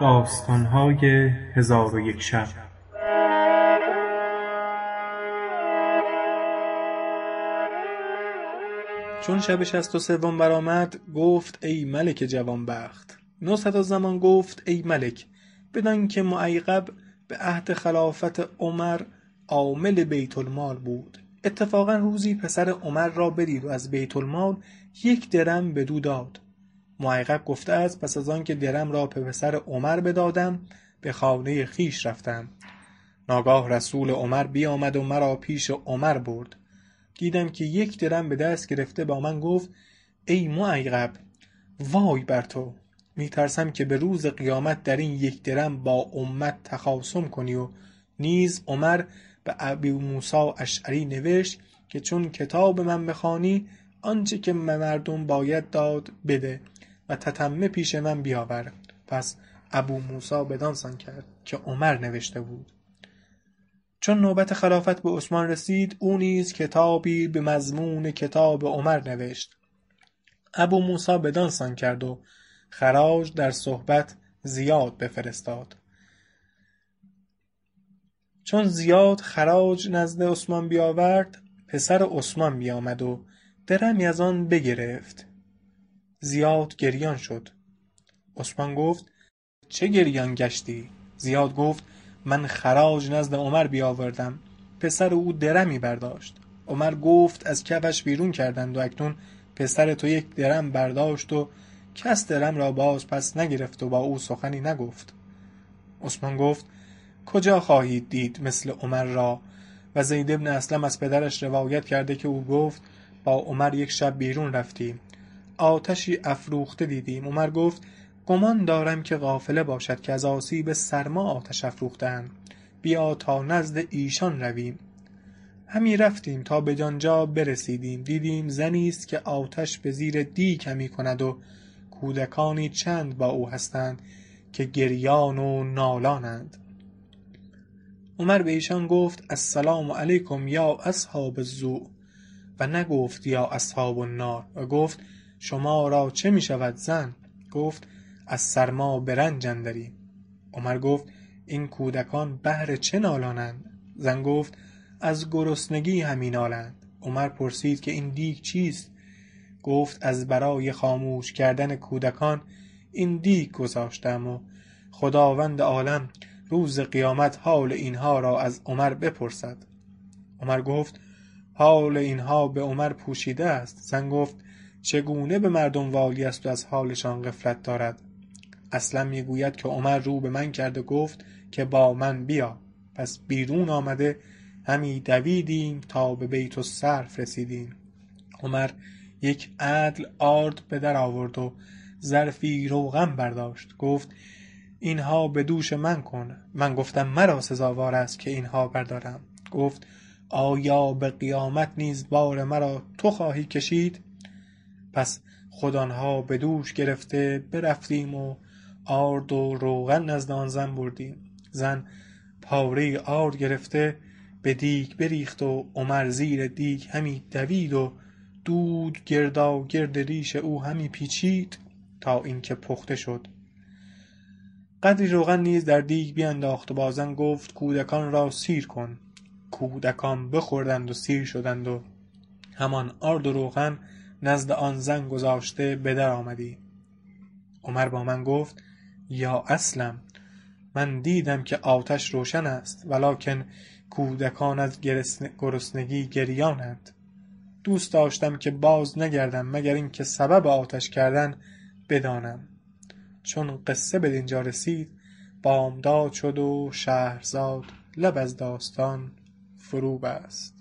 داستانهای هزار و یک شب. چون شب شست و سوم برآمد گفت ای ملک جوانبخت. نوذالزمان گفت ای ملک بدان که معیقب به عهد خلافت عمر عامل بیت المال بود. اتفاقا روزی پسر عمر را بدید و از بیت المال یک درم بدو داد. معیقب گفته است پس از آنکه درم را به پسر عمر بدادم به خانه خویش رفتم. ناگاه رسول عمر بیامد و مرا پیش عمر برد. دیدم که یک درم به دست گرفته با من گفت ای معیقب وای بر تو. می ترسم که به روز قیامت در این یک درم با امت تخاصم کنی و نیز عمر به ابوموسی اشعری نوشت که چون کتاب من بخوانی آنچه که مردم باید داد بده. و تتمه پیش من بیاور. پس ابوموسی بدانسان کرد که عمر نوشته بود. چون نوبت خلافت به عثمان رسید او نیز کتابی به مضمون کتاب عمر نوشت. ابوموسی بدانسان کرد و خراج در صحبت زیاد بفرستاد. چون زیاد خراج نزد عثمان بیاورد پسر عثمان بیامد و درمی از آن بگرفت. زیاد گریان شد. عثمان گفت چه گریان گشتی؟ زیاد گفت من خراج نزد عمر بیاوردم. پسر او درمی برداشت. عمر گفت از کفش بیرون کردند و اکنون پسر تو یک درم برداشت و کس درم را باز پس نگرفت و با او سخنی نگفت. عثمان گفت کجا خواهید دید مثل عمر را؟ و زید بن اسلم از پدرش روایت کرده که او گفت با عمر یک شب بیرون رفتیم. آتشی افروخته دیدیم. عمر گفت گمان دارم که قافله باشد که از آسیب سرما آتش افروختند بیا تا نزد ایشان رویم. همی رفتیم تا بدانجا برسیدیم. دیدیم زنی است که آتش به زیر دیگ همی کند و کودکانی چند با او هستند که گریان و نالانند. عمر به ایشان گفت السلام علیکم یا اصحاب الضوء. و نگفت یا اصحاب النار. و گفت شما را چه می شود زن؟ گفت از سرما به رنج اندریم. عمر گفت این کودکان بهر چه نالانند؟ زن گفت از گرسنگی همی نالند عمر پرسید که این دیگ چیست؟ گفت از برای خاموش کردن کودکان این دیگ گذاشتم و خداوند عالم روز قیامت حال اینها را از عمر بپرسد. عمر گفت حال اینها به عمر پوشیده است. زن گفت چگونه به مردم والی است و از حالشان غفلت دارد؟ اسلم می گوید که عمر رو به من کرد و گفت که با من بیا. پس بیرون آمده همی دویدیم تا به بیت الصرف رسیدیم. عمر یک عدل آرد به در آورد و ظرفی روغن برداشت. گفت اینها به دوش من کن. من گفتم مرا سزاوار است که اینها بردارم. گفت آیا به قیامت نیز بار مرا تو خواهی کشید؟ پس خود آنها به دوش گرفته برفتیم و آرد و روغن نزد آن زن بردیم. زن پاره آرد گرفته به دیگ بریخت و عمر زیر دیگ همی دوید و دود گرداگرد ریش او همی پیچید تا اینکه پخته شد. قدری روغن نیز در دیگ بینداخت و با زن گفت کودکان را سیر کن. کودکان بخوردند و سیر شدند و همان آرد و روغن نزد آن زن گذاشته به در آمدیم عمر با من گفت یا اسلم من دیدم که آتش روشن است ولکن کودکان از گرسنگی گریانند. دوست داشتم که باز نگردم مگر اینکه سبب آتش کردن بدانم. چون قصه بدینجا رسید بامداد شد و شهرزاد لب از داستان فرو بست